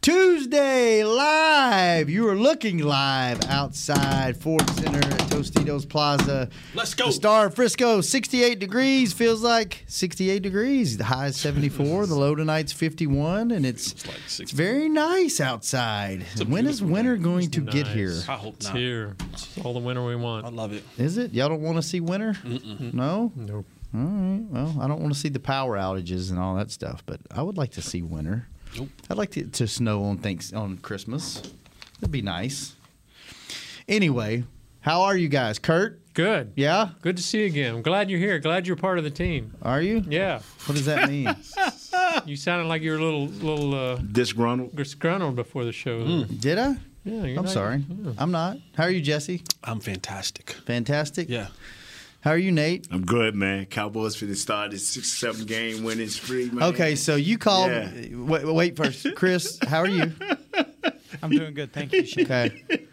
Tuesday live. You are looking live outside Ford Center at Tostitos Plaza. Let's go. The Star of Frisco, 68 degrees. Feels like 68 degrees. The high is 74. the low tonight's 51, and it's It's like it's very nice outside. When is winter day. going to get here? I hope It's not. here. It's all the winter we want. I love it. Is it? Y'all don't want to see winter? No. Nope. All right. Well, I don't want to see the power outages and all that stuff, but I would like to see winter. Nope. I'd like to, to snow on thanks on Christmas. That'd be nice. Anyway, how are you guys? Kurt? Good. Yeah? Good to see you again. I'm glad you're here. Glad you're part of the team. Are you? Yeah. What does that mean? You sounded like you were a little little uh, Disgruntled. disgruntled before the show. Did I? Yeah, you're I'm not- sorry. yeah. I'm not. How are you, Jesse? I'm fantastic. Fantastic. Yeah. How are you, Nate? I'm good, man. Cowboys for the start this six seven game winning streak, man. Okay, so you called. Yeah. Wait, wait first, Chris. How are you? I'm doing good, thank you. Shane. Okay.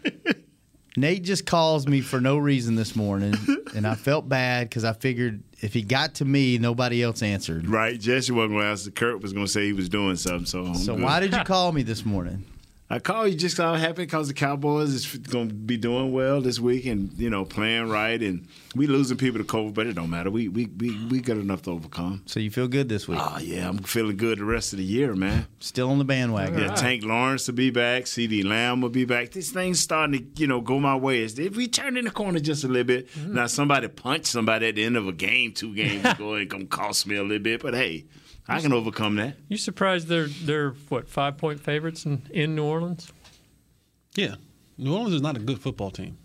Nate just calls me for no reason this morning, and I felt bad because I figured if he got to me, nobody else answered. Right, Jesse wasn't going to answer. Kurt was going to say he was doing something. So, I'm So good. why did you call me this morning? I call you just I'm happy because the Cowboys is going to be doing well this week and you know playing right and we losing people to COVID, but it don't matter. We we we, we got enough to overcome. So you feel good this week? Oh yeah, I'm feeling good the rest of the year, man. Still on the bandwagon. Yeah, Tank Lawrence will be back. CeeDee Lamb will be back. This thing's starting to, you know, go my way. If we turn in the corner just a little bit, mm-hmm. now somebody punch somebody at the end of a game, two games ago, it gonna cost me a little bit. But hey, I can overcome that. You surprised they're they're what five point favorites in, in New Orleans? Yeah. New Orleans is not a good football team.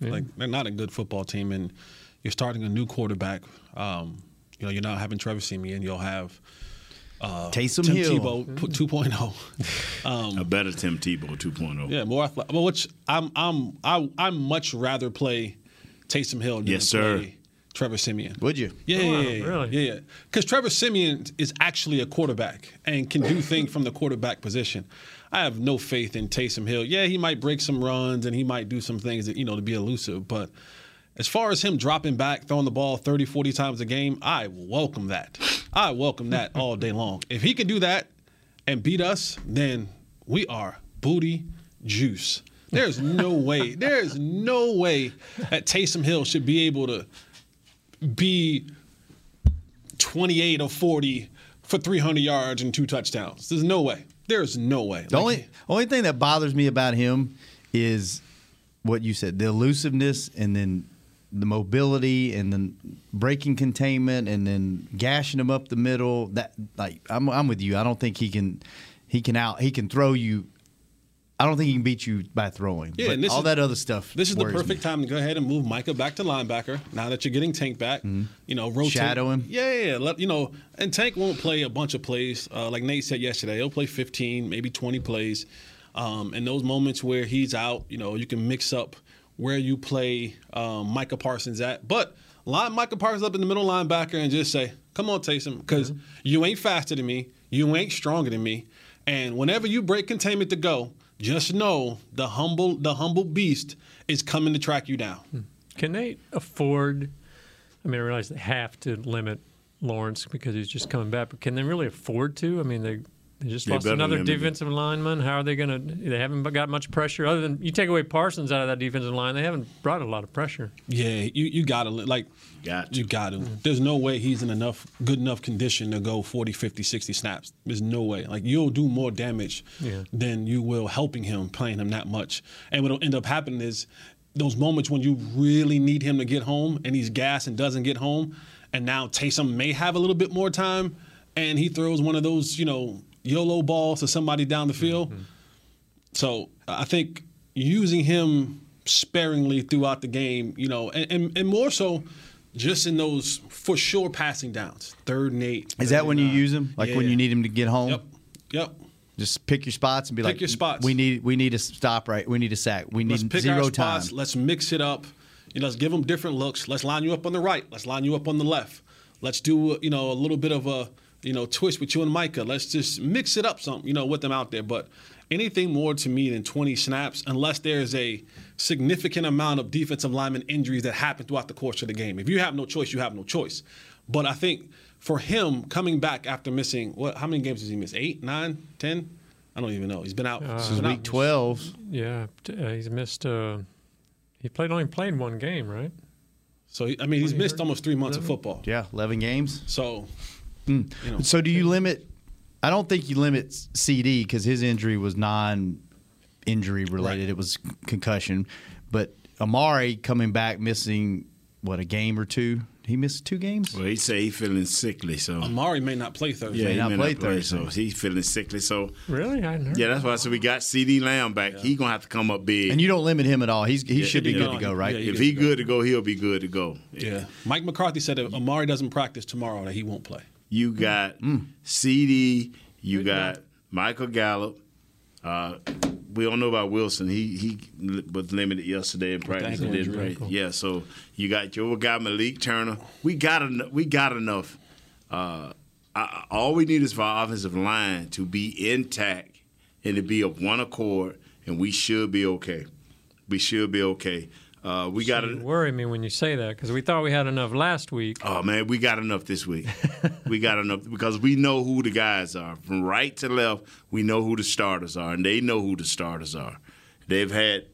Like they're not a good football team, and you're starting a new quarterback. Um, you know, you're not having Trevor Siemian. You'll have Taysom Tim Hill. Tebow p- 2.0. Um, A better Tim Tebow oh. 2.0. yeah, more athletic. Well, which I'm I'm I I much rather play Taysom Hill than Yes, sir. play Trevor Siemian. Would you? Yeah, Oh, yeah, yeah, yeah, really? yeah, yeah. Because Trevor Siemian is actually a quarterback and can do things from the quarterback position. I have no faith in Taysom Hill. Yeah, he might break some runs and he might do some things that you know to be elusive, but as far as him dropping back, throwing the ball 30, 40 times a game, I welcome that. I welcome that all day long. If he can do that and beat us, then we are booty juice. There's no way. There's no way that Taysom Hill should be able to be 28 or 40 for 300 yards and two touchdowns. There's no way. There's no way. The Like, only only thing that bothers me about him is what you said, the elusiveness and then the mobility and then breaking containment and then gashing him up the middle. That like I'm I'm with you. I don't think he can he can out he can throw you I don't think he can beat you by throwing. Yeah, but and this all is- that other stuff. This is the worries me. perfect time to go ahead and move Micah back to linebacker. Now that you're getting Tank back, you know, rotate. Mm-hmm. Shadow him. Yeah, yeah, yeah. Let, you know, and Tank won't play a bunch of plays. Uh, like Nate said yesterday, he'll play 15, maybe 20 plays. Um, and those moments where he's out, you know, you can mix up where you play um, Micah Parsons at. But line Micah Parsons up in the middle linebacker and just say, "Come on, Taysom, because Mm-hmm. you ain't faster than me, you ain't stronger than me, and whenever you break containment to go." Just know the humble, the humble beast is coming to track you down. Hmm. Can they afford? I mean, I realize they have to limit Lawrence because he's just coming back, but can they really afford to? I mean, they they just They lost another limit it. defensive lineman. How are they going to? They haven't got much pressure other than you take away Parsons out of that defensive line. They haven't brought a lot of pressure. Yeah, you you gotta like Got you to. got to. There's no way he's in enough good enough condition to go 40, 50, 60 snaps. There's no way. Like you'll do more damage Yeah. than you will helping him playing him that much. And what'll end up happening is those moments when you really need him to get home and he's gas and doesn't get home, and now Taysom may have a little bit more time, and he throws one of those you know YOLO balls to somebody down the field. Mm-hmm. So I think using him sparingly throughout the game, you know, and, and, and more so just in those for sure passing downs, third and eight. Is that when you use him? Like when Yeah. you need him to get home? Yep. Yep. Just pick your spots and be Pick like, your spots. We need we need a stop right. We need a sack. We Let's need pick zero our time. spots. Let's mix it up. You know, let's give them different looks. Let's line you up on the right. Let's line you up on the left. Let's do you know a little bit of a you know twist with you and Micah. Let's just mix it up some you know with them out there. But anything more to me than 20 snaps, unless there's a significant amount of defensive lineman injuries that happen throughout the course of the game. If you have no choice, you have no choice. But I think for him coming back after missing what? How many games has he missed? Eight, nine, ten? I don't even know. He's been out. This he's is been week out. twelve. Yeah, uh, he's missed. Uh, he played only played one game, right? So I mean, he's missed almost three months of football. Yeah, eleven games. So, Mm. you know, So do you limit? I don't think you limit CeeDee because his injury was non-injury related. Right. It was concussion. But Amari coming back missing what a game or two. He missed two games. Well, he say he feeling sickly, so Amari may not play Thursday. yeah, he not may play not play, Thursday. so he's feeling sickly. So Really? I heard. yeah, that's why I said we got CeeDee Lamb back. He's gonna have to come up big. And you don't limit him at all. He's he Yeah, should be good no, to go, right? yeah, if he good to go, he'll be good to go. Yeah. Mike McCarthy said if Amari doesn't practice tomorrow, that he won't play. You got CeeDee. You got Michael Gallup. Uh, we don't know about Wilson. He he was limited yesterday in practice. and didn't injury. play. Yeah, so you got your guy Malik Turner. We got en- we got enough. Uh, I, all we need is for our offensive line to be intact and to be of one accord, and we should be okay. We should be okay. Uh, we got You to. worry me when you say that because we thought we had enough last week. Oh man, we got enough this week. we got enough because we know who the guys are from right to left. We know who the starters are, and they know who the starters are. They've had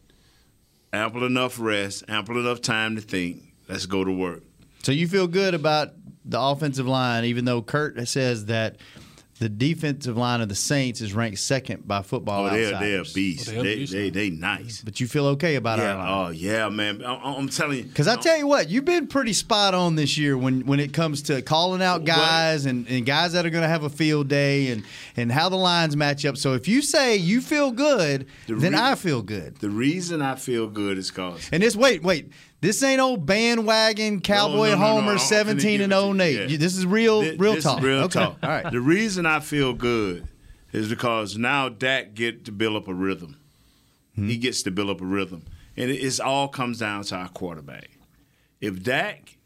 ample enough rest, ample enough time to think. Let's go to work. So you feel good about the offensive line, even though Kurt says that the defensive line of the Saints is ranked second by football Oh, they're they're a outsiders. beast. Oh, they're a they, beast they now. they nice. But you feel okay about Yeah. our line. Oh yeah, man. I, I'm telling you. Because I tell you what, you've been pretty spot on this year when, when it comes to calling out guys and, and guys that are going to have a field day and, and how the lines match up. So if you say you feel good, The then re- I feel good. the reason I feel good is cause And this, wait, wait, this ain't old bandwagon cowboy no, no, no, homer I'm 17 and give 0 you. Nate. Yeah. This is real, Thi- real this talk. Is real okay. talk. All right. The reason I feel good is because now Dak get to build up a rhythm. Hmm. He gets to build up a rhythm, and it all comes down to our quarterback. If Dak,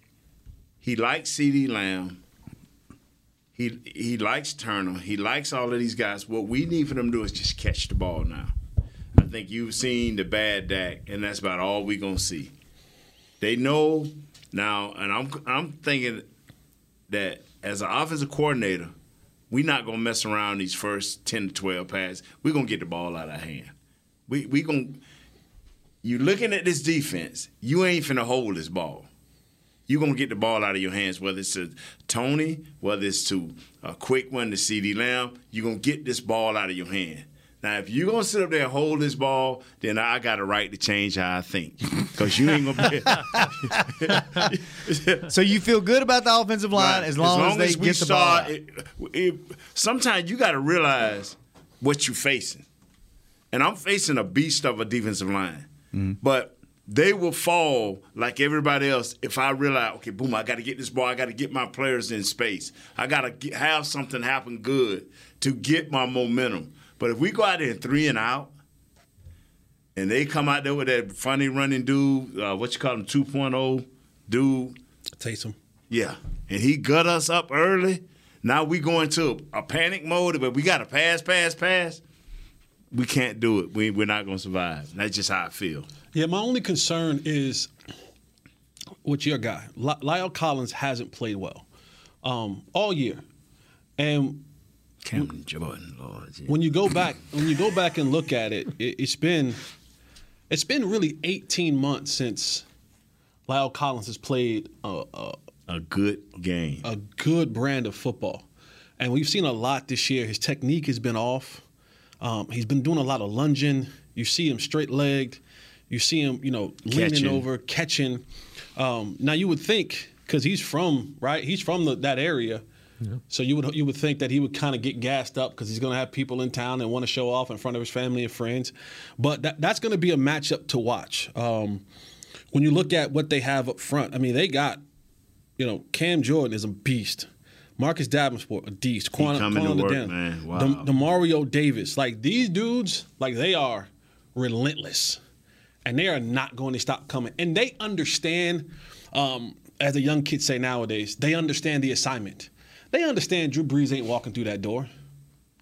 he likes CeeDee Lamb. He he likes Turner. He likes all of these guys. What we need for them to do is just catch the ball now. I think you've seen the bad Dak, and that's about all we're gonna see. They know now, and I'm I'm thinking that as an offensive coordinator, we're not gonna mess around these first ten to twelve passes. We're gonna get the ball out of hand. We we gonna you looking at this defense, you ain't finna hold this ball. You're gonna get the ball out of your hands, whether it's to Tony, whether it's to a quick one to CeeDee Lamb, you're gonna get this ball out of your hand. Now, if you're gonna sit up there and hold this ball, then I got a right to change how I think. Because you ain't gonna be So you feel good about the offensive line Right. as long as, they we get the ball it- it- sometimes you got to realize what you're facing. And I'm facing a beast of a defensive line. Mm-hmm. But they will fall like everybody else if I realize, okay, boom, I got to get this ball. I got to get my players in space. I got to have something happen good to get my momentum. But if we go out there and three and out, and they come out there with that funny running dude, uh, what you call him, 2.0 dude, Taysom. yeah, and he gut us up early. Now we go into a panic mode, but we got to pass, pass, pass. We can't do it. We, we're not going to survive. That's just how I feel. Yeah, my only concern is with your guy. La'el Collins hasn't played well um, all year, and Cameron Jordan, Lord. yeah. when you go back, when you go back and look at it, it, it's been it's been really 18 months since La'el Collins has played a, a, A good game. a good brand of football, and we've seen a lot this year. His technique has been off. Um, he's been doing a lot of lunging. You see him straight legged. You see him, you know, leaning Catching. over, catching. Um, now you would think because he's from right, he's from the, that area. So you would you would think that he would kind of get gassed up because he's going to have people in town and want to show off in front of his family and friends, but that, that's going to be a matchup to watch. Um, when you look at what they have up front, I mean they got you know, Cam Jordan is a beast. Marcus Davenport, a beast. Quan, coming to work, Ledan, man. Wow. Dem- Demario Davis. Like these dudes, like they are relentless. And they are not going to stop coming. And they understand, um, as the young kids say nowadays, they understand the assignment. They understand Drew Brees ain't walking through that door.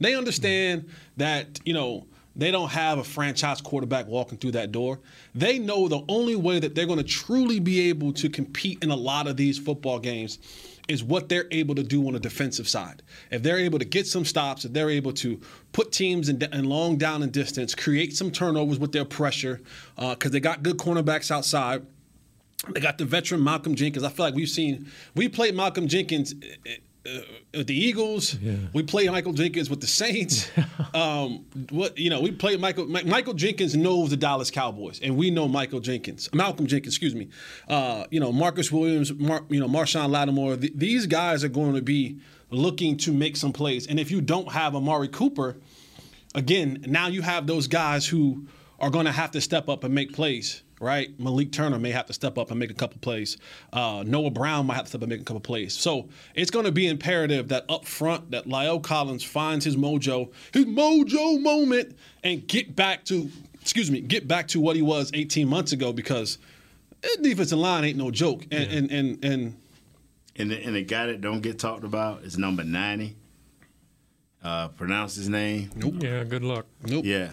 They understand that, you know, they don't have a franchise quarterback walking through that door. They know the only way that they're going to truly be able to compete in a lot of these football games is what they're able to do on the defensive side. If they're able to get some stops, if they're able to put teams in, in long down and distance, create some turnovers with their pressure, because they got good cornerbacks outside. They got the veteran Malcolm Jenkins. I feel like we've seen we played Malcolm Jenkins uh, with the Eagles. We played Michael Jenkins with the Saints. um, what you know, we played Michael. Mi- Michael Jenkins knows the Dallas Cowboys, and we know Michael Jenkins, Malcolm Jenkins. Excuse me. Uh, you know, Marcus Williams. Mar- you know, Marshon Lattimore. Th- these guys are going to be looking to make some plays, and if you don't have Amari Cooper, again, now you have those guys who are going to have to step up and make plays, right? Malik Turner may have to step up and make a couple plays. Uh, Noah Brown might have to step up and make a couple plays. So it's going to be imperative that up front that La'el Collins finds his mojo, his mojo moment, and get back to, excuse me, get back to what he was 18 months ago because that defensive line ain't no joke. And and and, and And the, and the guy that don't get talked about is number 90. Uh, pronounce his name. Nope. Yeah, good luck. nope. Yeah.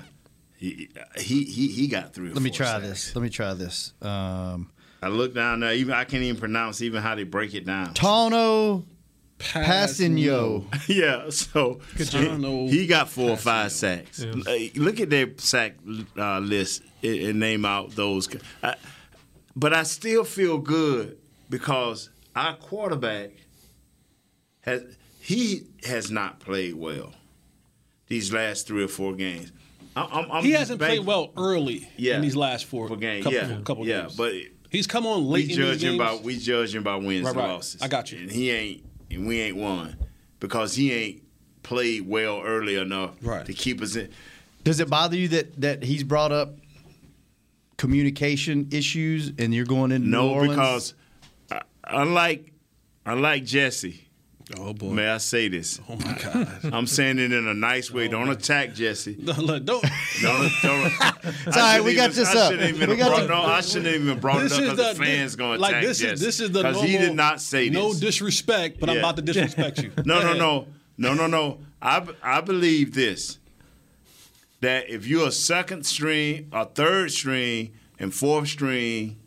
He, he he he got three. or Let me try sacks. this. Let me try this. Um, I look down there. Even I can't even pronounce even how they break it down. Tanoh Kpassagnon. yeah. So he, he got four or five sacks. Uh, Look at their sack uh, list and, and name out those. I, but I still feel good because our quarterback has he has not played well these last three or four games. I- I'm, I'm He hasn't bank- played well early Yeah. in these last four, for games. couple, yeah, couple yeah, games. but he's come on late in these judge him by we judge him by wins Right, and right. losses. I got you. And he ain't and we ain't won because he ain't played well early enough Right. to keep us in. Does it bother you that that he's brought up communication issues and you're going into New No, Orleans? because uh, unlike unlike Jesse, oh boy! may I say this? Oh my God! I'm saying it in a nice way. Oh, don't attack Jesse. Look, don't. Don't, don't, It's all right, we got this I up. shouldn't We have got brought, the- no, I shouldn't even brought it up because the, the fans going to like attack this Jesse. is this is the because he did not say no this. disrespect, but I'm about to disrespect you. No, no, no, no, no, no. I I believe this that if you're a second string, a third string, and fourth string,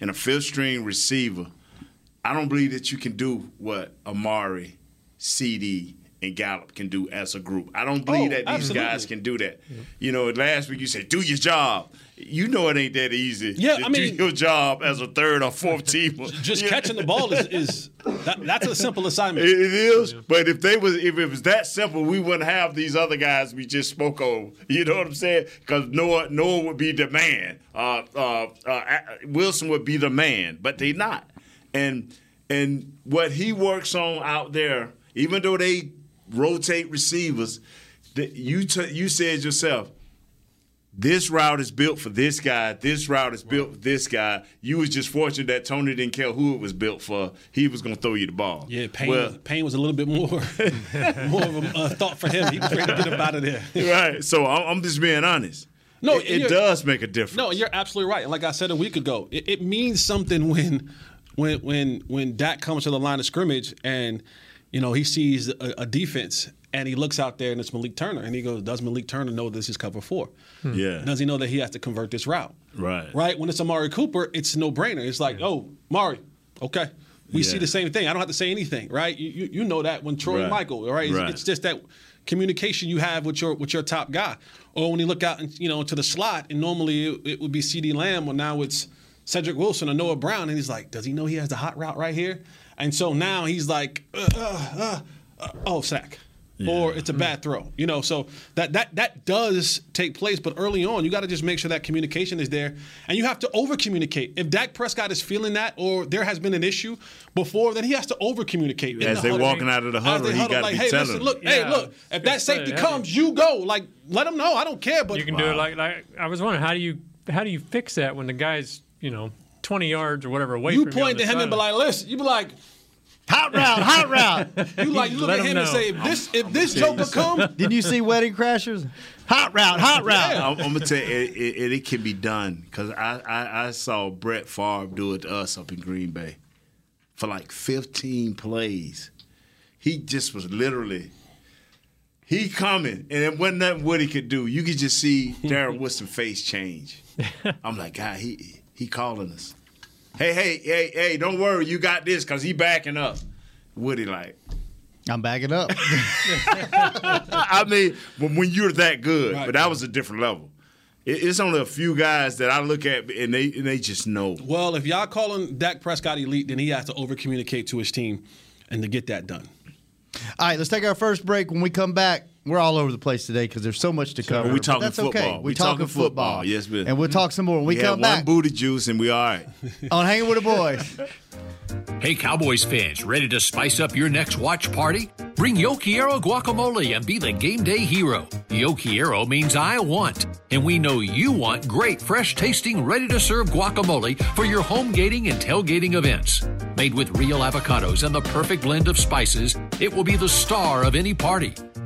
and a fifth string receiver, I don't believe that you can do what Amari, CeeDee, and Gallup can do as a group. I don't believe Oh, that these absolutely. guys can do that. You know, last week you said, "Do your job." You know it ain't that easy. Yeah, to I mean- do your job as a third or fourth teamer. Just Yeah. catching the ball is, is that, that's a simple assignment. It, it is, but if they was if it was that simple, we wouldn't have these other guys we just spoke of. You know what I'm saying? Because Noah Noah would be the man. Uh, uh, uh, Wilson would be the man, but they not. And and what he works on out there, even though they rotate receivers, that you t- you said yourself. This route is built for this guy. This route is built for this guy. You was just fortunate that Tony didn't care who it was built for. He was going to throw you the ball. Yeah, Payne, Well, Payne was a little bit more more of a uh, thought for him. He was ready to get him out of there. right. So I'm I'm just being honest. No, it, it does make a difference. No, you're absolutely right. And like I said a week ago, it, it means something when when when when Dak comes to the line of scrimmage and you know he sees a, a defense and he looks out there and it's Malik Turner and he goes, "Does Malik Turner know this is cover four? Hmm. Yeah. Does he know that he has to convert this route? Right. Right. When it's Amari Cooper, it's no brainer. It's like, oh, Mari, okay." We see the same thing. I don't have to say anything, right? You, you, you know that when Troy Right. Michael, right? It's, Right. it's just that communication you have with your with your top guy. Or when you look out, and, you know, to the slot, and normally it, it would be CeeDee Lamb, or now it's Cedric Wilson or Noah Brown, and he's like, does he know he has the hot route right here? And so now he's like, uh, uh, uh, uh, oh, sack. Or it's a bad throw, you know. So that that that does take place, but early on, you got to just make sure that communication is there, and you have to over communicate. If Dak Prescott is feeling that, or there has been an issue before, then he has to over communicate. As they walking out of the huddle, he gotta like, be hey, telling listen, them. look, hey, look, if that safety say, comes, you go. Like, let them know. I don't care, but You can do it like like I was wondering how do you how do you fix that when the guy's you know twenty yards or whatever away you from you point to him and be like, listen, you be like, Hot route, hot route. You like you look Let at 'em him and say, if this if this Joker come, Didn't you see Wedding Crashers? Hot route, hot route. I'm, I'm gonna tell you, it, it, it can be done because I, I I saw Brett Favre do it to us up in Green Bay for like 15 plays. He just was literally he coming, and it wasn't nothing what he could do. You could just see Darren Woodson face change. I'm like, God, he he calling us. Hey, hey, hey, hey! Don't worry, you got this because he backing up. Woody like, I'm backing up. I mean, when, when you're that good, Right. but that was a different level. It, it's only a few guys that I look at and they and they just know. well, if y'all calling Dak Prescott elite, then he has to over communicate to his team and to get that done. All right, let's take our first break. When we come back, we're all over the place today because there's so much to cover. we but talking that's okay. football. We We talking talking football. football. Yes, we- And we'll talk some more when we, We had come one back booty juice and we all right. on Hanging with the Boys. Hey, Cowboys fans, ready to spice up your next watch party? Bring Yo Quiero guacamole and be the game day hero. Yo Quiero means I want, and we know you want great, fresh tasting, ready to serve guacamole for your home gating and tailgating events. Made with real avocados and the perfect blend of spices, it will be the star of any party.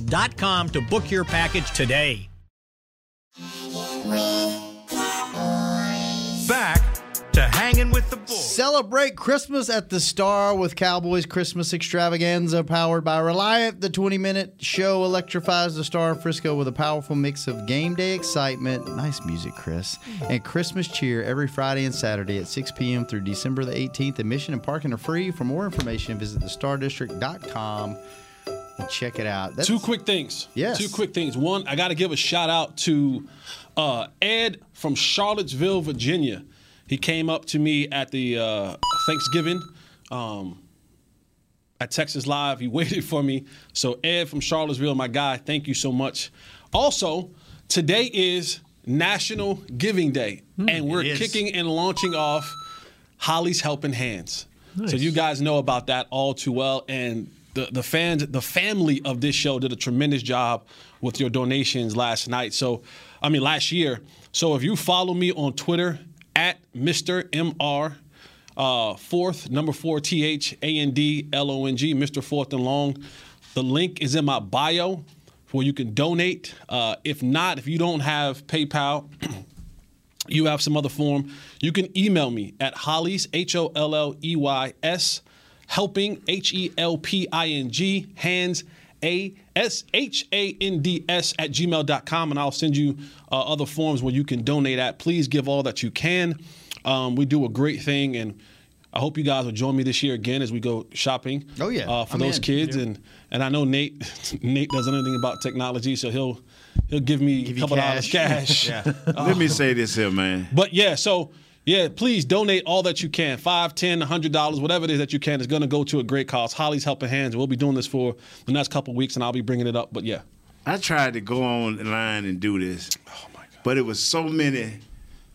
cowboystravel.com to book your package today. Back to hanging with the boys. Celebrate Christmas at the Star with Cowboys Christmas Extravaganza, powered by Reliant. The 20 minute show electrifies the Star in Frisco with a powerful mix of game day excitement, nice music, Chris, and Christmas cheer every Friday and Saturday at 6 p.m. through December the 18th. Admission and parking are free. For more information, visit thestardistrict.com and check it out. That's, Two quick things. Yes. Two quick things. One, I got to give a shout out to uh, Ed from Charlottesville, Virginia. He came up to me at the uh, Thanksgiving um, at Texas Live. He waited for me. So, Ed from Charlottesville, my guy, thank you so much. Also, today is National Giving Day, and we're kicking and launching off Holley's Helping Hands. So you guys know about that all too well, and the the fans, the family of this show did a tremendous job with your donations last night. So, I mean last year. So if you follow me on Twitter at Mr. Mr. Uh, fourth number four T H A N D L O N G Mr. Fourth and Long. The link is in my bio where you can donate. Uh, if not, if you don't have PayPal, you have some other form, you can email me at Holley's, H O L L E Y S, helping, H E L P I N G, hands, A S H A N D S at gmail.com, and I'll send you uh, other forms where you can donate at. Please give all that you can. Um, we do a great thing, and I hope you guys will join me this year again as we go shopping. Oh, yeah. uh, for I'm those in. kids, and and I know Nate. Nate doesn't know anything about technology, so he'll he'll give me Give a you couple dollars cash. cash. Let me say this here, man. But yeah, so yeah, please donate all that you can. Five, ten, a hundred dollars, whatever it is that you can is gonna go to a great cause. Holley's Helping Hands. We'll be doing this for the next couple weeks and I'll be bringing it up. But yeah. I tried to go online and do this, Oh my God. but it was so many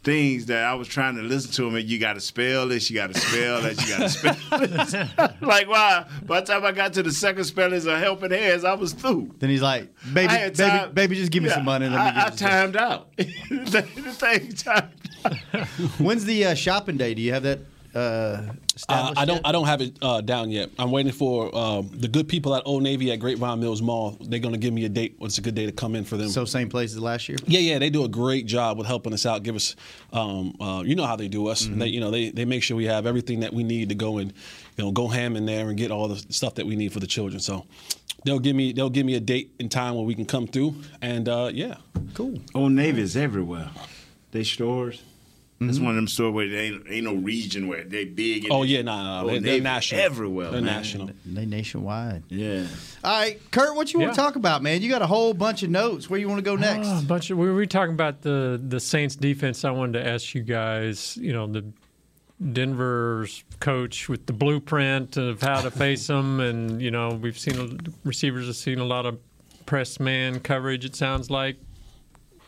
things that I was trying to listen to him. And you got to spell this, you got to spell that, you got to spell this. like, wow. By the time I got to the second spellings of helping hands, I was through. Then he's like, baby, baby, time- baby, just give me Yeah, some money. Let me I, I timed out. the, thing timed When's the uh, shopping day? Do you have that uh, Uh, I don't. yet? I don't have it uh, down yet. I'm waiting for um, the good people at Old Navy at Grapevine Mills Mall. They're going to give me a date. What's a good day to come in for them? So same place as last year. Yeah, yeah, they do a great job with helping us out. Give us, um, uh, you know how they do us. Mm-hmm. They, you know, they, they make sure we have everything that we need to go and, you know, go ham in there and get all the stuff that we need for the children. So, they'll give me they'll give me a date and time where we can come through. And uh, yeah, cool. Old Navy is everywhere. They stores. Mm-hmm. It's one of them stores where there ain't, ain't no region where they big. and Oh they- yeah, nah, nah, Old they, they're Navy national. everywhere. They're man. national. They nationwide. Yeah. All right, Kurt, what you want to talk about, man? You got a whole bunch of notes. Where you want to go next? Oh, a bunch of we were talking about the the Saints defense. I wanted to ask you guys. You know the Denver's coach with the blueprint of how to face them, and you know we've seen receivers have seen a lot of press man coverage. It sounds like.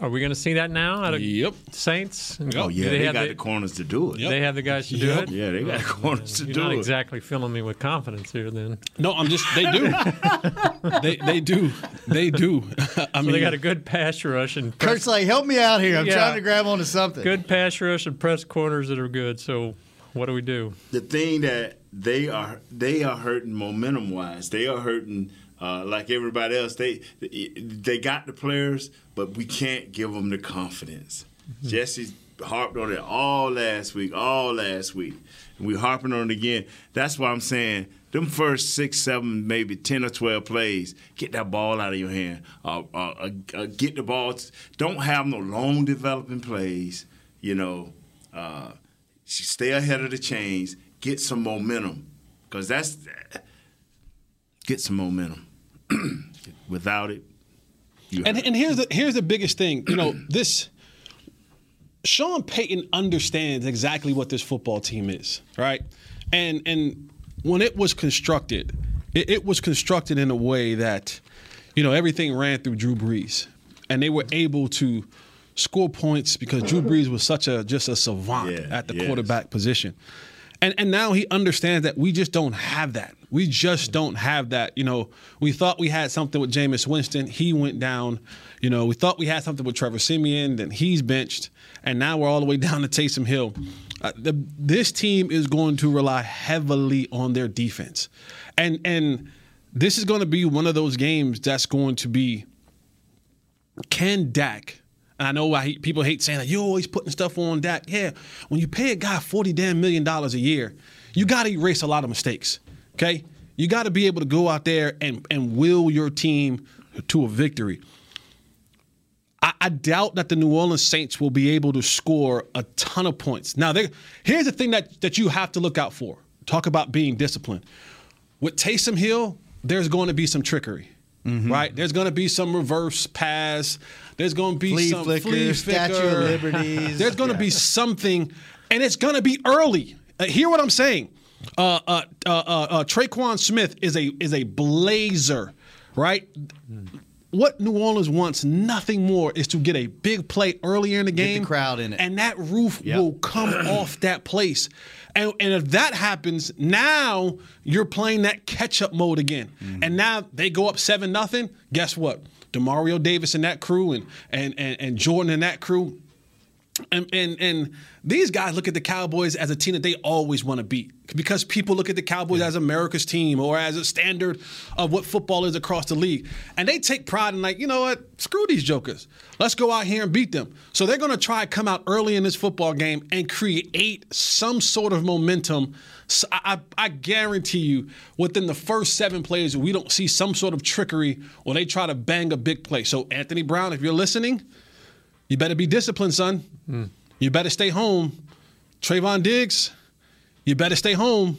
Are we going to see that now out of Yep. Saints? Oh yeah, Do they, have got the, the corners to do it. They have the guys to do Yep. it. Yeah, they got the corners to You're do not it. exactly filling me with confidence here, then. No, I'm just they do. they they do. They do. I So mean, they got a good pass rush and press, Kurt's like, help me out here. I'm Yeah. trying to grab onto something. good pass rush and press corners that are good. So what do we do? the thing that they are they are hurting momentum wise. They are hurting uh, like everybody else. They they got the players, but we can't give them the confidence. Jesse harped on it all last week, all last week, and we harping on it again. That's why I'm saying. Them first six, seven, maybe ten or twelve plays, get that ball out of your hand. Uh, uh, uh, uh, get the ball. Don't have no long developing plays. You know, uh, stay ahead of the chains, get some momentum, because that's get some momentum. Without it, you And, and here's the here's the biggest thing. You know, this Sean Payton understands exactly what this football team is, right? And and when it was constructed, it, it was constructed in a way that, you know, everything ran through Drew Brees, and they were able to score points because Drew Brees was such a just a savant Yeah, at the yes. quarterback position. And and now he understands that we just don't have that. We just don't have that. You know, we thought we had something with Jameis Winston. He went down. You know, we thought we had something with Trevor Siemian. Then he's benched, and now we're all the way down to Taysom Hill. Uh, the, this team is going to rely heavily on their defense, and and this is going to be one of those games that's going to be can Dak, and I know why people hate saying that you're always putting stuff on Dak. Yeah, when you pay a guy forty damn million dollars a year, you got to erase a lot of mistakes. Okay, you got to be able to go out there and and will your team to a victory. I, I doubt that the New Orleans Saints will be able to score a ton of points. Now, here's the thing that that you have to look out for. Talk about being disciplined. With Taysom Hill, there's going to be some trickery. Right, there's going to be some reverse pass. There's going to be Flea some flicker, flea Statue of flicker. Liberties. There's going to Yeah. be something, and it's going to be early. Uh, hear what I'm saying? Uh, uh, uh, uh, uh, Tre'Quan Smith is a is a blazer, right? What New Orleans wants nothing more is to get a big play earlier in the game, Get the crowd in it. and that roof Yep. will come off that place. And, and if that happens, now you're playing that catch-up mode again. Mm-hmm. And now they go up seven nothing. Guess what? Demario Davis and that crew, and and and, and Jordan and that crew, and, and and these guys look at the Cowboys as a team that they always want to beat because people look at the Cowboys as America's team or as a standard of what football is across the league, and they take pride in like you know what, screw these jokers, let's go out here and beat them. So they're going to try to come out early in this football game and create some sort of momentum. So I, I, I guarantee you, within the first seven plays, we don't see some sort of trickery or they try to bang a big play. So Anthony Brown, if you're listening. You better be disciplined, son. You better stay home. Trevon Diggs, you better stay home.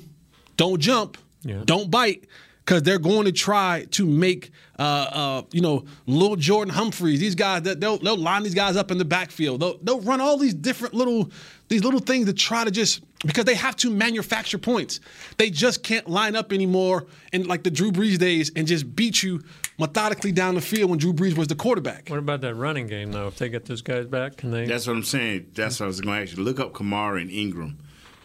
Don't jump. Yeah. Don't bite. Because they're going to try to make, uh, uh, you know, little Jordan Humphreys. These guys they'll, they'll line these guys up in the backfield. They'll, they'll run all these different little these little things to try to just because they have to manufacture points. They just can't line up anymore in like the Drew Brees days and just beat you methodically down the field when Drew Brees was the quarterback. What about that running game though? If they get those guys back, can they? That's what I'm saying. That's what I was going to actually look up Kamara and Ingram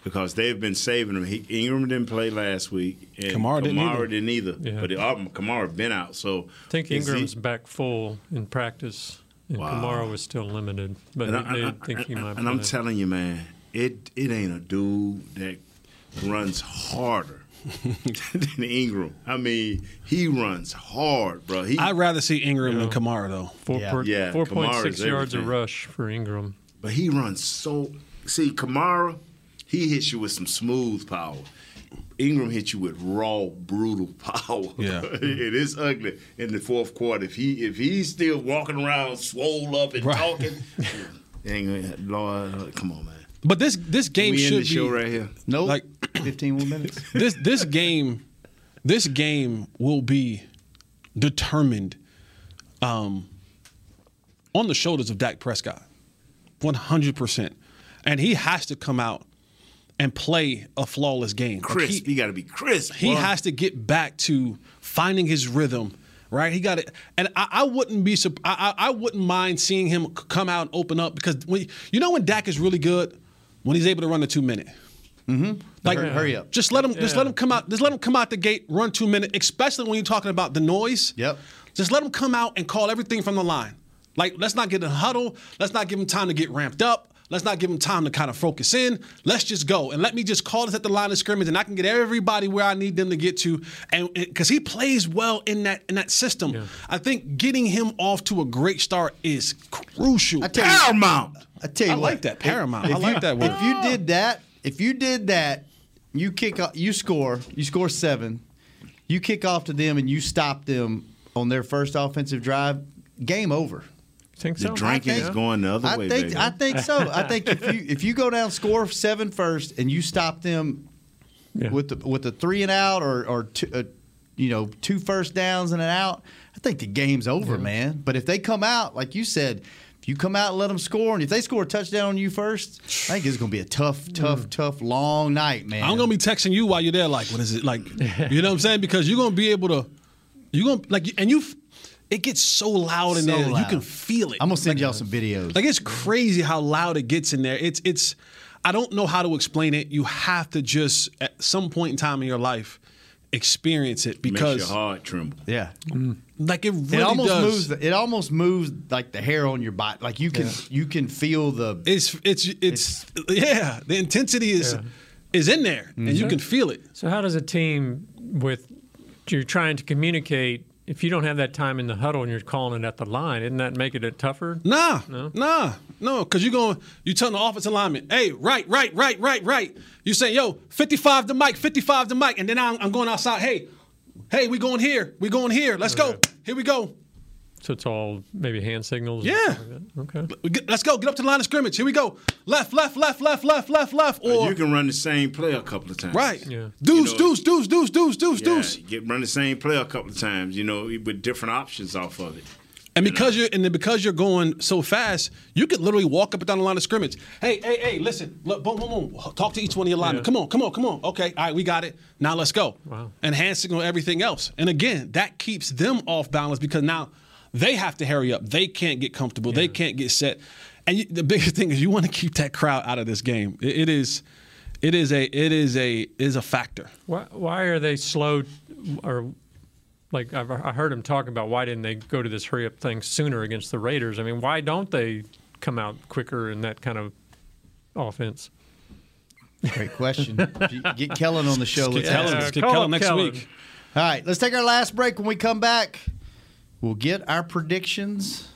because they've been saving him. He, Ingram didn't play last week, and Kamara didn't either. didn't either. Yeah. But uh, Kamara been out, so I think is he- Ingram's back full in practice, and Wow. Kamara was still limited. But and, they, I, they I- think he might. and I'm play. telling you, man, it it ain't a dude that runs harder than Ingram. I mean, he runs hard, bro. He, I'd rather see Ingram than Kamara though. Four Yeah. point- Yeah, 4.6 yards a rush for Ingram. but he runs so. See, Kamara, he hits you with some smooth power. Ingram hits you with raw, brutal power. Yeah. it is ugly in the fourth quarter. If he if he's still walking around swole up and Right. talking, ain't Lord, come on, man. But this this game we should end the show be right here. Nope. Like- 15 more minutes. this this game this game will be determined um, on the shoulders of Dak Prescott. 100%. And he has to come out and play a flawless game. Like, he- you got to be crisp. he boy. has to get back to finding his rhythm, right? He got it, and I, I wouldn't be, sup- I, I I wouldn't mind seeing him come out and open up because when you know when Dak is really good when he's able to run the two minute. Mm-hmm. Like Hurry- hurry up. Just let him, just let him come out, just let him come out the gate, run two minute, especially when you're talking about the noise. Yep. Just let him come out and call everything from the line. Like let's not get in a huddle. Let's not give him time to get ramped up. Let's not give them time to kind of focus in. Let's just go and let me just call this at the line of scrimmage, and I can get everybody where I need them to get to. And because he plays well in that in that system, I think getting him off to a great start is crucial. I tell you, Paramount. I tell you I what, like that, paramount. I if like you- that word. If you did that, if you did that, you kick off, you score, you score seven, you kick off to them, and you stop them on their first offensive drive. Game over. Think The so? drinking I is think- going the other I way, think baby. I think so. I think if you if you go down score seven first and you stop them Yeah. with the with the three and out or or two, uh, you know two first downs and an out, I think the game's over, man. But if they come out like you said. If you come out and let them score, and if they score a touchdown on you first, I think it's going to be a tough, tough, tough, long night, man. I'm gonna be texting you while you're there. Like, what is it like? You know what I'm saying? Because you're gonna be able to, you're gonna like, and you, it gets so loud in So there, that you can feel it. I'm gonna send Like- y'all some videos. Like it's crazy how loud it gets in there. It's it's I don't know how to explain it. You have to just at some point in time in your life experience it Makes because your heart tremble. yeah, like it really it almost does. moves. The, it almost moves like the hair on your body. Like you can, you can feel the. it's it's it's, yeah. The intensity is Yeah. is in there and Mm-hmm. you can feel it. So how does a team with you're trying to communicate if you don't have that time in the huddle and you're calling it at the line, isn't that make it tougher? Nah, No? nah, no, because you're going, you telling the offensive lineman, hey, right, right, right, right, right. You saying, yo, 55 to Mike, 55 to Mike. And then I'm, I'm going outside, hey, hey, we going here, we going here, let's go, here we go. So it's all maybe hand signals. Yeah. like? Okay. Let's go, get up to the line of scrimmage, here we go. Left, left, left, left, left, left, left. Or, you can run the same play a couple of times. right. Yeah. Deuce, You know, deuce, deuce, deuce, deuce, deuce, Yeah, deuce. get run the same play a couple of times. You know, with different options off of it. And because you're and then because you're going so fast, you could literally walk up and down the line of scrimmage. Hey, hey, hey, listen, look, boom, boom, boom. Talk to each one of your linemen. Yeah. Come on, come on, come on. Okay, all right, we got it. Now let's go. Wow. And hand signal everything else. And again, that keeps them off balance because now they have to hurry up. They can't get comfortable. They can't get set. And you, the biggest thing is you want to keep that crowd out of this game. It- it is, it is a, it is a, it is a factor. Why, why are they slow or like I've, I heard him talk about why didn't they go to this hurry up thing sooner against the Raiders? I mean, why don't they come out quicker in that kind of offense? Great question. Get Kellen on the show. Get Let's Kellen, ask him. let's get Kellen next Kellen. week. All right, let's take our last break. When we come back, we'll get our predictions.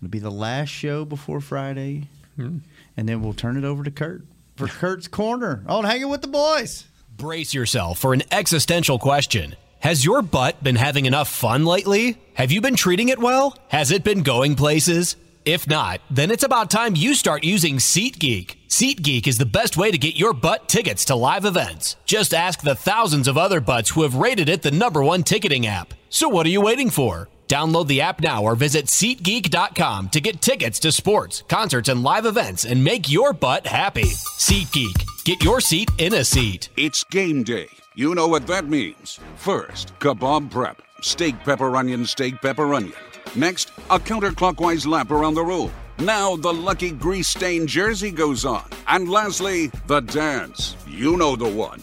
It'll be the last show before Friday, hmm. and then we'll turn it over to Kurt for Kurt's Corner on Hanging with the Boys. Brace yourself for an existential question. Has your butt been having enough fun lately? Have you been treating it well? Has it been going places? If not, then it's about time you start using SeatGeek. SeatGeek is the best way to get your butt tickets to live events. Just ask the thousands of other butts who have rated it the number one ticketing app. So what are you waiting for? Download the app now or visit SeatGeek.com to get tickets to sports, concerts, and live events and make your butt happy. SeatGeek. Get your seat in a seat. It's game day. You know what that means. First, kebab prep. Steak, pepper, onion, steak, pepper, onion. Next, a counterclockwise lap around the room. Now the lucky grease stained jersey goes on. And lastly, the dance. You know the one.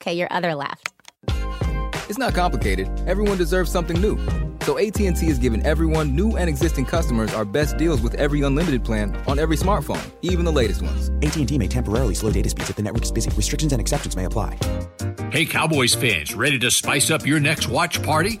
Okay, your other left. It's not complicated. Everyone deserves something new. So AT&T is giving everyone, new and existing customers, our best deals with every unlimited plan on every smartphone, even the latest ones. AT&T may temporarily slow data speeds if the network is busy. Restrictions and exceptions may apply. Hey, Cowboys fans, ready to spice up your next watch party?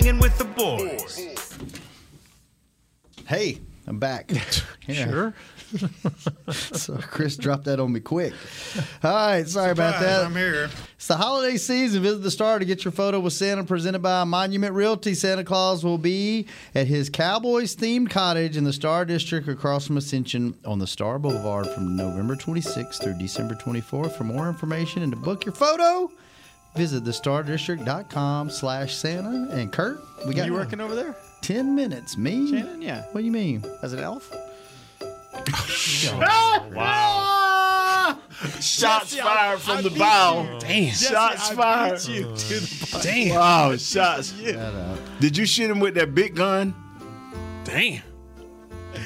Hanging with the boys. Hey, I'm back. Yeah. Sure. so Chris dropped that on me quick. All right, sorry about that. I'm here. It's the holiday season. Visit the star to get your photo with Santa presented by Monument Realty. Santa Claus will be at his Cowboys themed cottage in the Star District across from Ascension on the Star Boulevard from November 26th through December 24th. For more information and to book your photo, visit thestardistrict.com slash Santa. And Kurt, we got You working over there? 10 minutes. Me? Shannon, yeah. What do you mean? As an elf? wow. Shots fired from the bow. Damn. Shots Jesse, I fired. beat you to the punch. Damn. Wow. Shots. Did you shoot him with that big gun? Damn.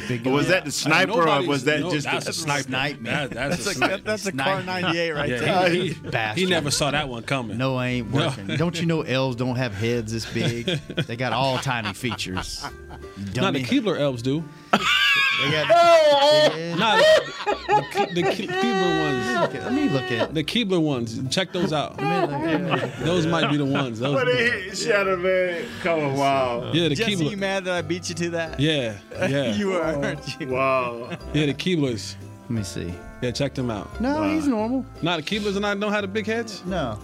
Big Or was that the sniper or was that no, just that's the a sniper. Snipe me. That- that's, That's a a- sniper. that's a Kar98 right Yeah, there. he, he- Bastard. he never saw that one coming. No, I ain't No. working. Don't you know elves don't have heads this big? they got all tiny features. You Not the dummy. Keebler elves do. They got big Not heads. the, Ke- the Keebler ones. Let me look at. The Keebler ones. Check those out. Let me look at- Those might be the ones. Those. What they hit Shadow Man. Come on, wow. Yeah, the Jesse, you Keebler. mad that I beat you to that? Yeah, yeah, you are, aren't you? Wow. yeah. The Keeblers. Let me see. Yeah, check them out. No, he's normal. Not the Keeblers and I don't have the big heads. No,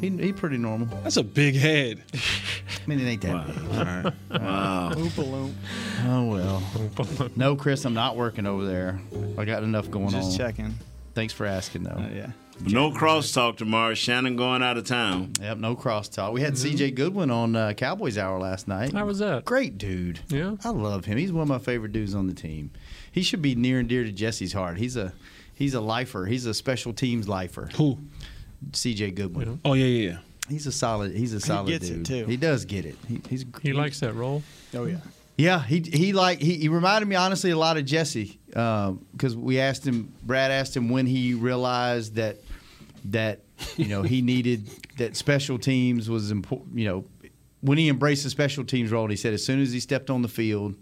he he pretty normal. That's a big head. I mean, it ain't that big. Wow. Oopaloom. Oh well. No, Chris, I'm not working over there. I got enough going on. Just checking. Thanks for asking, though. Uh, yeah. No crosstalk tomorrow. Shannon going out of town. Yep, no crosstalk. We had C.J. Goodwin on uh, Cowboys Hour last night. How was that? Great dude. Yeah. I love him. He's one of my favorite dudes on the team. He should be near and dear to Jesse's heart. He's a he's a lifer. He's a special teams lifer. Who? C.J. Goodwin. Oh yeah, yeah. yeah. He's a solid. He's a solid gets it, dude. too. He does get it. He, he's He likes that role. Oh, yeah. Yeah, he he like he, he reminded me honestly a lot of Jesse um, because we asked him. Brad asked him when he realized that that you know he needed that special teams was important. You know when he embraced the special teams role, he said as soon as he stepped on the field.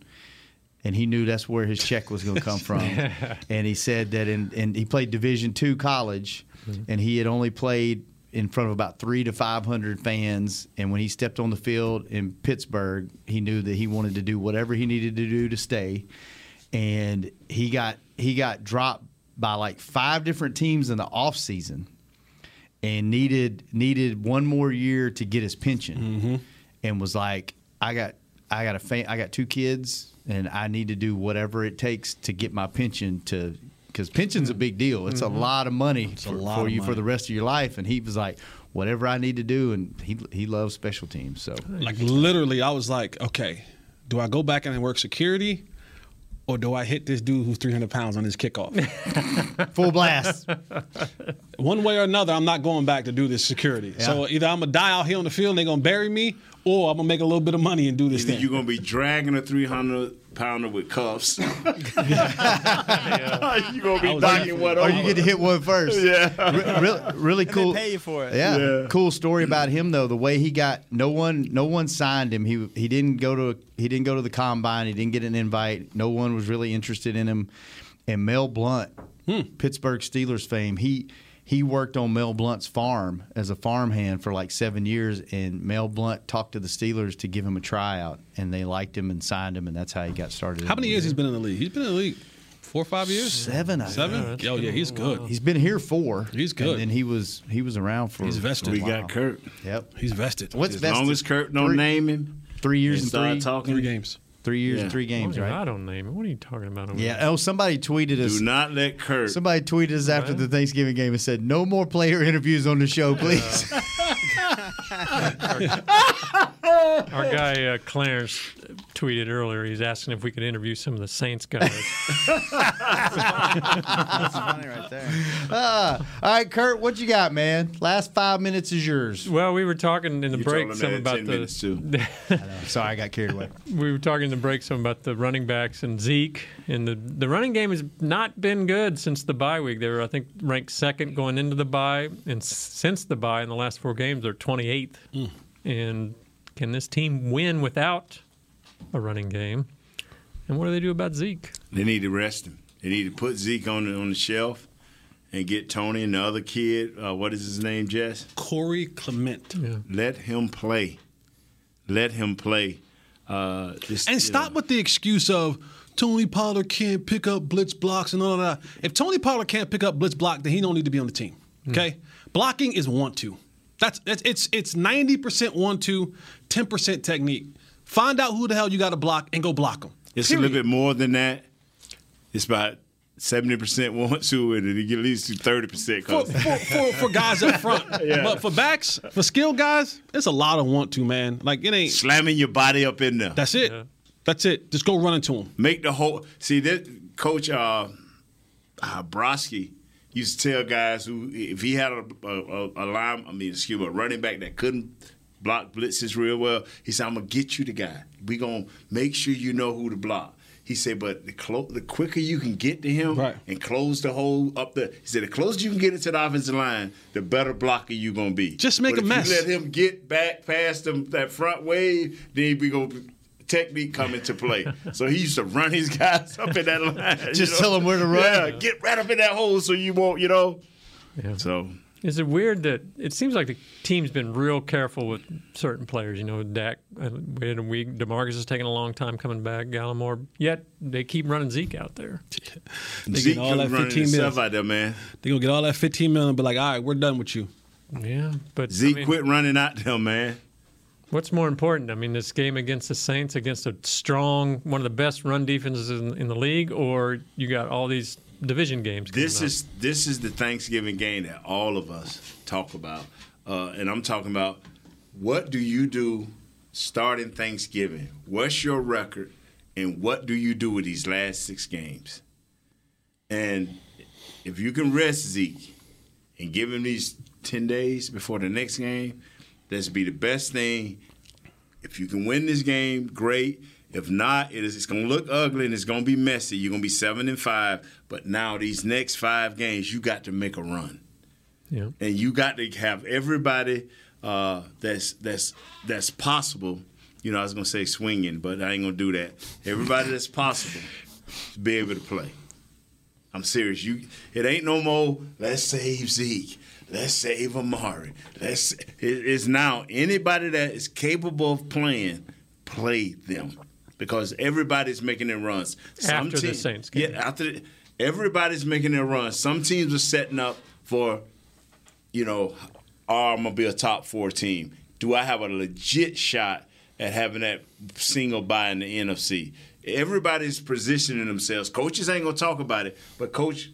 And he knew that's where his check was going to come from. and he said that, in, and he played Division two college, Mm-hmm. and he had only played in front of about three to five hundred fans. And when he stepped on the field in Pittsburgh, he knew that he wanted to do whatever he needed to do to stay. And he got he got dropped by like five different teams in the off season, and needed needed one more year to get his pension, mm-hmm. and was like, I got I got a fa- I got two kids, and I need to do whatever it takes to get my pension to. Because pension's a mm-hmm. big deal. It's a mm-hmm. lot of money for, lot for of you for the rest of your life. And he was like, whatever I need to do, and he he loves special teams. So Like literally, I was like, okay, do I go back and work security, or do I hit this dude who's 300 pounds on his kickoff? Full blast. One way or another, I'm not going back to do this security. So either I'm gonna die out here on the field and they're gonna bury me, or I'm gonna make a little bit of money and do this Either thing. you're gonna be dragging a 300 pounder with cuffs. You're gonna be knocking one oh, or over. you get to hit one first. Yeah. Re- really, really And they cool. pay you for it. Yeah. Yeah. cool story about him though. The way he got no one, no one signed him. He he didn't go to he didn't go to the combine. He didn't get an invite. No one was really interested in him. And Mel Blount, hmm. Pittsburgh Steelers fame, he. He worked on Mel Blount's farm as a farmhand for like seven years, and Mel Blount talked to the Steelers to give him a tryout, and they liked him and signed him, and that's how he got started. How many years he's been in the league? He's been in the league four or five years. Seven, I Seven. think. Oh yeah, he's good. He's been here four. He's good. And then he was he was around for. He's vested. a We got Kurt. Yep. He's vested. What's As vested? long as Kurt don't Three- name him, Three years and and three, talking. Three games. Three years Yeah. and three games, right? I don't name it. What are you talking about? Over Yeah. Oh, somebody tweeted us. Do not let Kurt. Somebody tweeted us after Right. the Thanksgiving game and said, "No more player interviews on the show, please." Our guy uh, Clarence tweeted earlier. He's asking if we could interview some of the Saints guys. That's funny right there. Ah, all right, Kurt, what you got, man? Last five minutes is yours. well, we were talking in the You break told him some about 10 the. minutes, too. Sorry, I got carried away. we were talking in the break some about the running backs and Zeke, and the the running game has not been good since the bye week. They were, I think, ranked second going into the bye, and since the bye in the last four games, they're 28th. And can this team win without a running game? And what do they do about Zeke? They need to rest him. They need to put Zeke on the, on the shelf and get Tony and the other kid. Uh, what is his name, Jess? Corey Clement. Let him play. Let him play. Uh, this- And stop know, with the excuse of Tony Pollard can't pick up blitz blocks and all of that. If Tony Pollard can't pick up blitz block, then he don't need to be on the team. Okay, blocking is want to. That's, that's it's it's ninety percent want to, ten percent technique. Find out who the hell you got to block and go block them. It's a little bit more than that. It's about seventy percent want to, and then you get at least thirty percent. for, for, for, for guys up front. Yeah. But for backs, for skilled guys, it's a lot of want to, man. Like it ain't slamming your body up in there. That's it. That's it. Just go run into him. Make the whole see that coach uh, uh Broski used to tell guys who if he had a a, a, a line, I mean, excuse me, a running back that couldn't block blitzes real well, he said, "I'm gonna get you the guy. We gonna make sure you know who to block." He said, "But the clo- the quicker you can get to him and close the hole up there, he said, the closer you can get into the offensive line, the better blocker you gonna be. Just make But a if mess. You let him get back past them that front wave, then we go." Technique come into play. So he used to run his guys up in that line. you Just know? tell 'em where to run. Yeah, get right up in that hole so you won't, you know. Yeah. So Is it weird that it seems like the team's been real careful with certain players? You know, Dak, uh, we had a week. Demarcus is taking a long time coming back. Gallimore, yet they keep running Zeke out there. They Zeke get all that could run 15 himself out there, man. They gonna get all that 15 million but like, all right, we're done with you. Yeah, but Zeke I mean, quit running out there, man. What's more important? I mean, this game against the Saints, against a strong, one of the best run defenses in, in the league, or you got all these division games. This up? is this is the Thanksgiving game that all of us talk about, uh, and I'm talking about what do you do starting Thanksgiving? What's your record, and what do you do with these last six games? And if you can rest Zeke and give him these ten days before the next game, that's be the best thing. If you can win this game, great. If not, it is it's gonna look ugly and it's gonna be messy. You're gonna be seven and five. But now these next five games, you got to make a run. Yeah. And you got to have everybody uh, that's that's that's possible. You know, I was gonna say swinging, but I ain't gonna do that. Everybody that's possible to be able to play. I'm serious. You, it ain't no more. Let's save Zeke. Let's save Amari. Let's. It, it's now anybody that is capable of playing, play them, because everybody's making their runs. After the Saints game. Yeah, after the, everybody's making their runs. Some teams are setting up for, you know, oh, I'm gonna be a top four team. Do I have a legit shot at having that single bye in the NFC? Everybody's positioning themselves. Coaches ain't gonna talk about it, but coach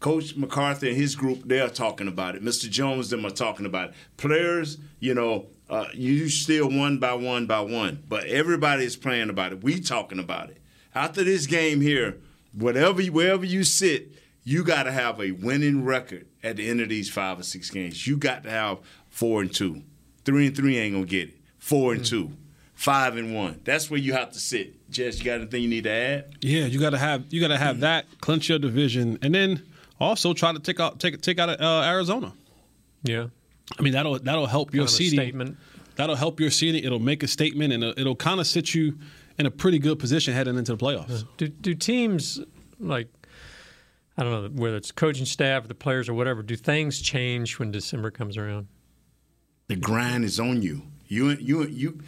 Coach McCarthy and his group, they're talking about it. Mr. Jones, them are talking about it. Players, you know, uh, you still one by one by one, but everybody is playing about it. We talking about it. After this game here, whatever you, wherever you sit, you got to have a winning record at the end of these five or six games. You got to have four and two. Three and three ain't gonna get it. Four and two. Five and one. That's where you have to sit. Jess, you got anything you need to add? Yeah, you gotta have you gotta have that clinch your division, and then also try to take out take take out uh, Arizona. Yeah, I mean that'll that'll help your Kind of a seeding. statement. That'll help your seeding. It'll make a statement, and it'll, it'll kind of sit you in a pretty good position heading into the playoffs. Do do teams like I don't know whether it's coaching staff, or the players, or whatever? Do things change when December comes around? The grind is on you. You you you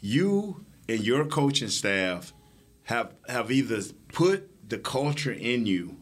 you and your coaching staff have have either put the culture in you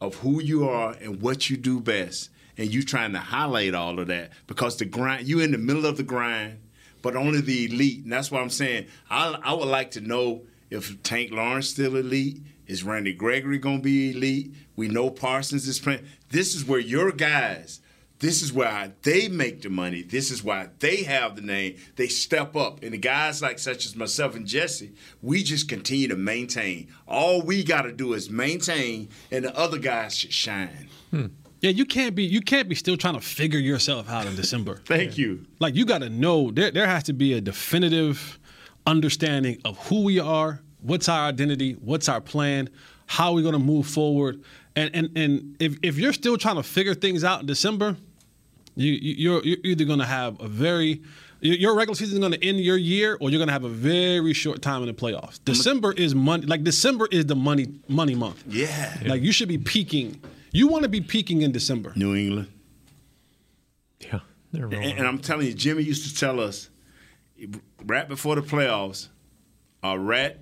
of who you are and what you do best, and you trying to highlight all of that because the grind you in the middle of the grind, but only the elite. And that's why I'm saying I I would like to know if Tank Lawrence still elite. Is Randy Gregory gonna be elite? We know Parsons is playing. This is where your guys this is why they make the money. This is why they have the name. They step up. And the guys like such as myself and Jesse, we just continue to maintain. All we got to do is maintain, and the other guys should shine. Hmm. Yeah, you can't be you can't be still trying to figure yourself out in December. Thank you. Like you got to know there there has to be a definitive understanding of who we are, what's our identity, what's our plan, how we're going to move forward. And and and if if you're still trying to figure things out in December, you you- you're you're either going to have a very your your regular season is going to end your year, or you're going to have a very short time in the playoffs. December is money. Like December is the money money month. Yeah. Like you should be peaking. You want to be peaking in December. New England. Yeah, they're And, rolling. and I'm telling you, Jimmy used to tell us right before the playoffs, uh, Rat,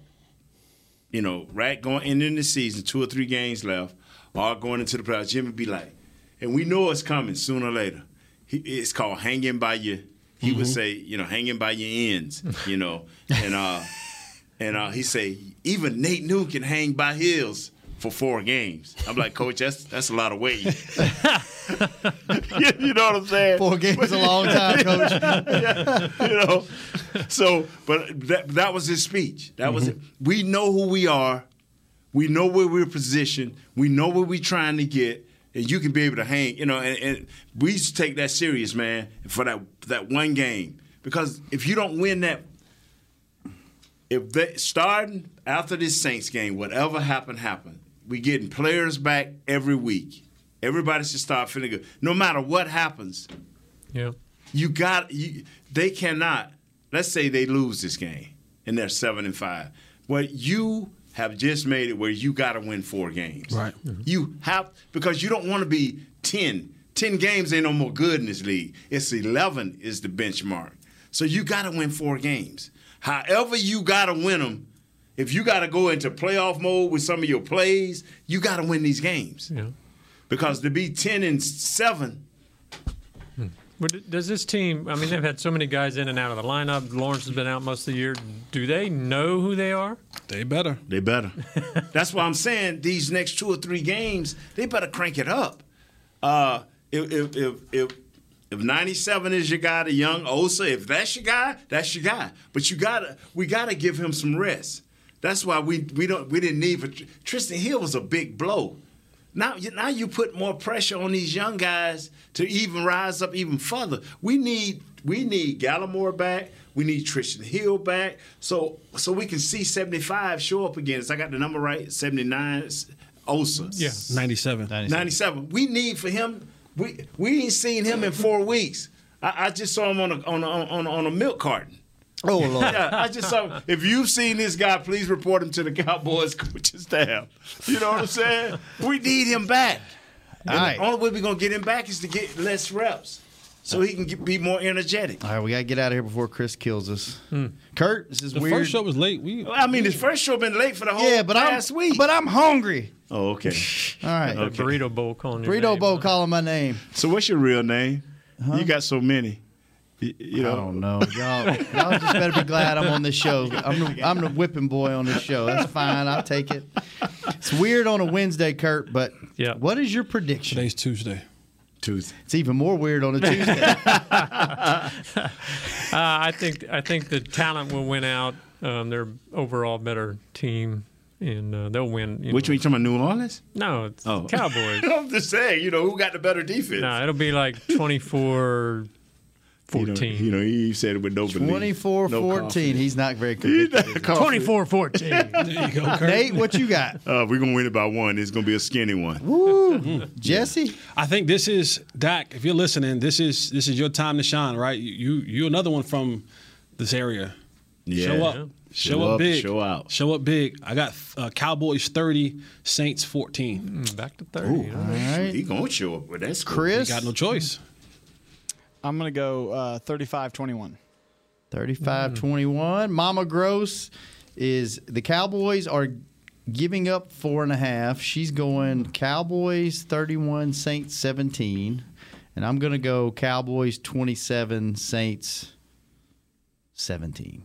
you know, Rat going into the season, two or three games left, all going into the playoffs. Jimmy be like, and we know it's coming sooner or later. He, it's called hanging by your. He would say, you know, hanging by your ends, you know, and uh, and uh, he say even Nate New can hang by his for four games. I'm like, Coach, that's that's a lot of weight. you, know what I'm saying? Four games is a long time, Coach. Yeah, you know. So, but that that was his speech. That was it. Mm-hmm. We know who we are. We know where we're positioned. We know what we're trying to get, and you can be able to hang. You know, and, and we used to take that serious, man, for that that one game. Because if you don't win that, if they starting after this Saints game, whatever happened, happened. We getting players back every week. Everybody should start feeling good. No matter what happens, yeah. you got you, they cannot let's say they lose this game and they're seven and five well you have just made it where you got to win four games Right. Mm-hmm. you have because you don't want to be 10 10 games ain't no more good in this league it's 11 is the benchmark so you got to win four games however you got to win them if you got to go into playoff mode with some of your plays you got to win these games Yeah. because to be 10 and 7 But does this team? I mean, they've had so many guys in and out of the lineup. Lawrence has been out most of the year. Do they know who they are? They better. They better. That's why I'm saying these next two or three games, they better crank it up. Uh, if if if if, if 97 is your guy, the young Osa, if that's your guy, that's your guy. But you gotta we gotta give him some rest. That's why we we don't we didn't need for Trysten Hill was a big blow. Now, you- now you put more pressure on these young guys to even rise up even further. We need we need Gallimore back. We need Trysten Hill back. So so we can see 75 show up again. Is I got the number right? 79 Osa. Yeah, 97. 97. We need for him. We we ain't seen him in four weeks. I, I just saw him on a on a, on a, on a milk carton. Oh Lord. Yeah, I just saw. If you've seen this guy, please report him to the Cowboys coaching staff. You know what I'm saying? We need him back. And All right. The only way we're gonna get him back is to get less reps, so he can get, be more energetic. All right, we gotta get out of here before Chris kills us. Hmm. Kurt, this is weird. The weird. first show was late. We I mean, his first show been late for the whole yeah, but last I'm week. but I'm hungry. oh, okay. All right, The burrito bowl calling your Burrito name, Bowl huh? calling my name. So what's your real name? You got so many. You, you know. I don't know, y'all. Y'all just better be glad I'm on this show. I'm the, I'm the whipping boy on this show. That's fine. I'll take it. It's weird on a Wednesday, Kurt. But Yeah. what is your prediction? Today's Tuesday. Tuesday. It's even more weird on a Tuesday. Uh, I think I think the talent will win out. Um, they're overall better team, and uh, they'll win. You Which know. one you talking about? New Orleans? No, it's Oh. Cowboys. I'm just saying, you know, who got the better defense? no, it'll be like 24 You know, you know, he said it with no belief. 24 no 14. confidence. He's not very He's convicted. confident. 24 14. There you go, Kurt. Nate, what you got? Uh, we're gonna win it by one. It's gonna be a skinny one. Woo. Jesse? I think this is Dak. If you're listening, this is this is your time to shine, right? You you you're another one from this area. Yeah. Show up. Show Show, up, up, big. show out. Show up big. I got uh, Cowboys 30, Saints 14. Mm, Back to 30. Ooh, you know? All right. He gonna show up with that score. Chris? Got no choice. I'm going to go uh, 35-21. 35 21. Mama Gross is the Cowboys are giving up four and a half. She's going Cowboys 31, Saints 17. And I'm going to go Cowboys 27, Saints 17.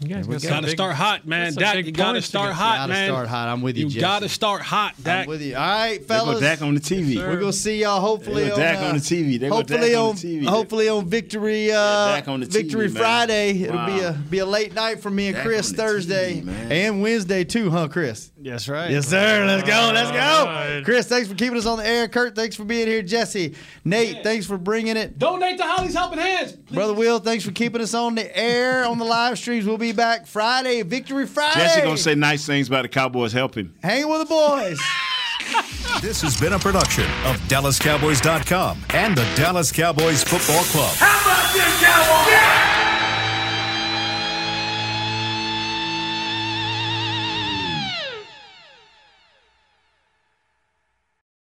You guys got go. some Got to big- start hot, man. Dak, you got to start get. hot, Gotta man. start hot. I'm with you, You Jesse. got to start hot, I'm Dak. with you. All right, They go fellas. Dak on the TV. We're gonna see y'all hopefully They go on, Dak uh, on the TV. They hopefully on on the TV. hopefully on Victory uh, Dak on the TV, Victory man. Friday. It'll be a be a late night for me and Dak Chris Thursday TV, and Wednesday too, huh, Chris? Yes, right. Yes, sir. Let's go. Let's go. right. Chris, thanks for keeping us on the air. Kurt, thanks for being here. Jesse, Nate, thanks for bringing it. Donate to Holley's Helping Hands. Brother Will, thanks for keeping us on the air on the live streams. We'll be back Friday, Victory Friday. Jesse gonna say nice things about the Cowboys. helping. him. Hanging with the boys. This has been a production of DallasCowboys.com and the Dallas Cowboys Football Club. How about this?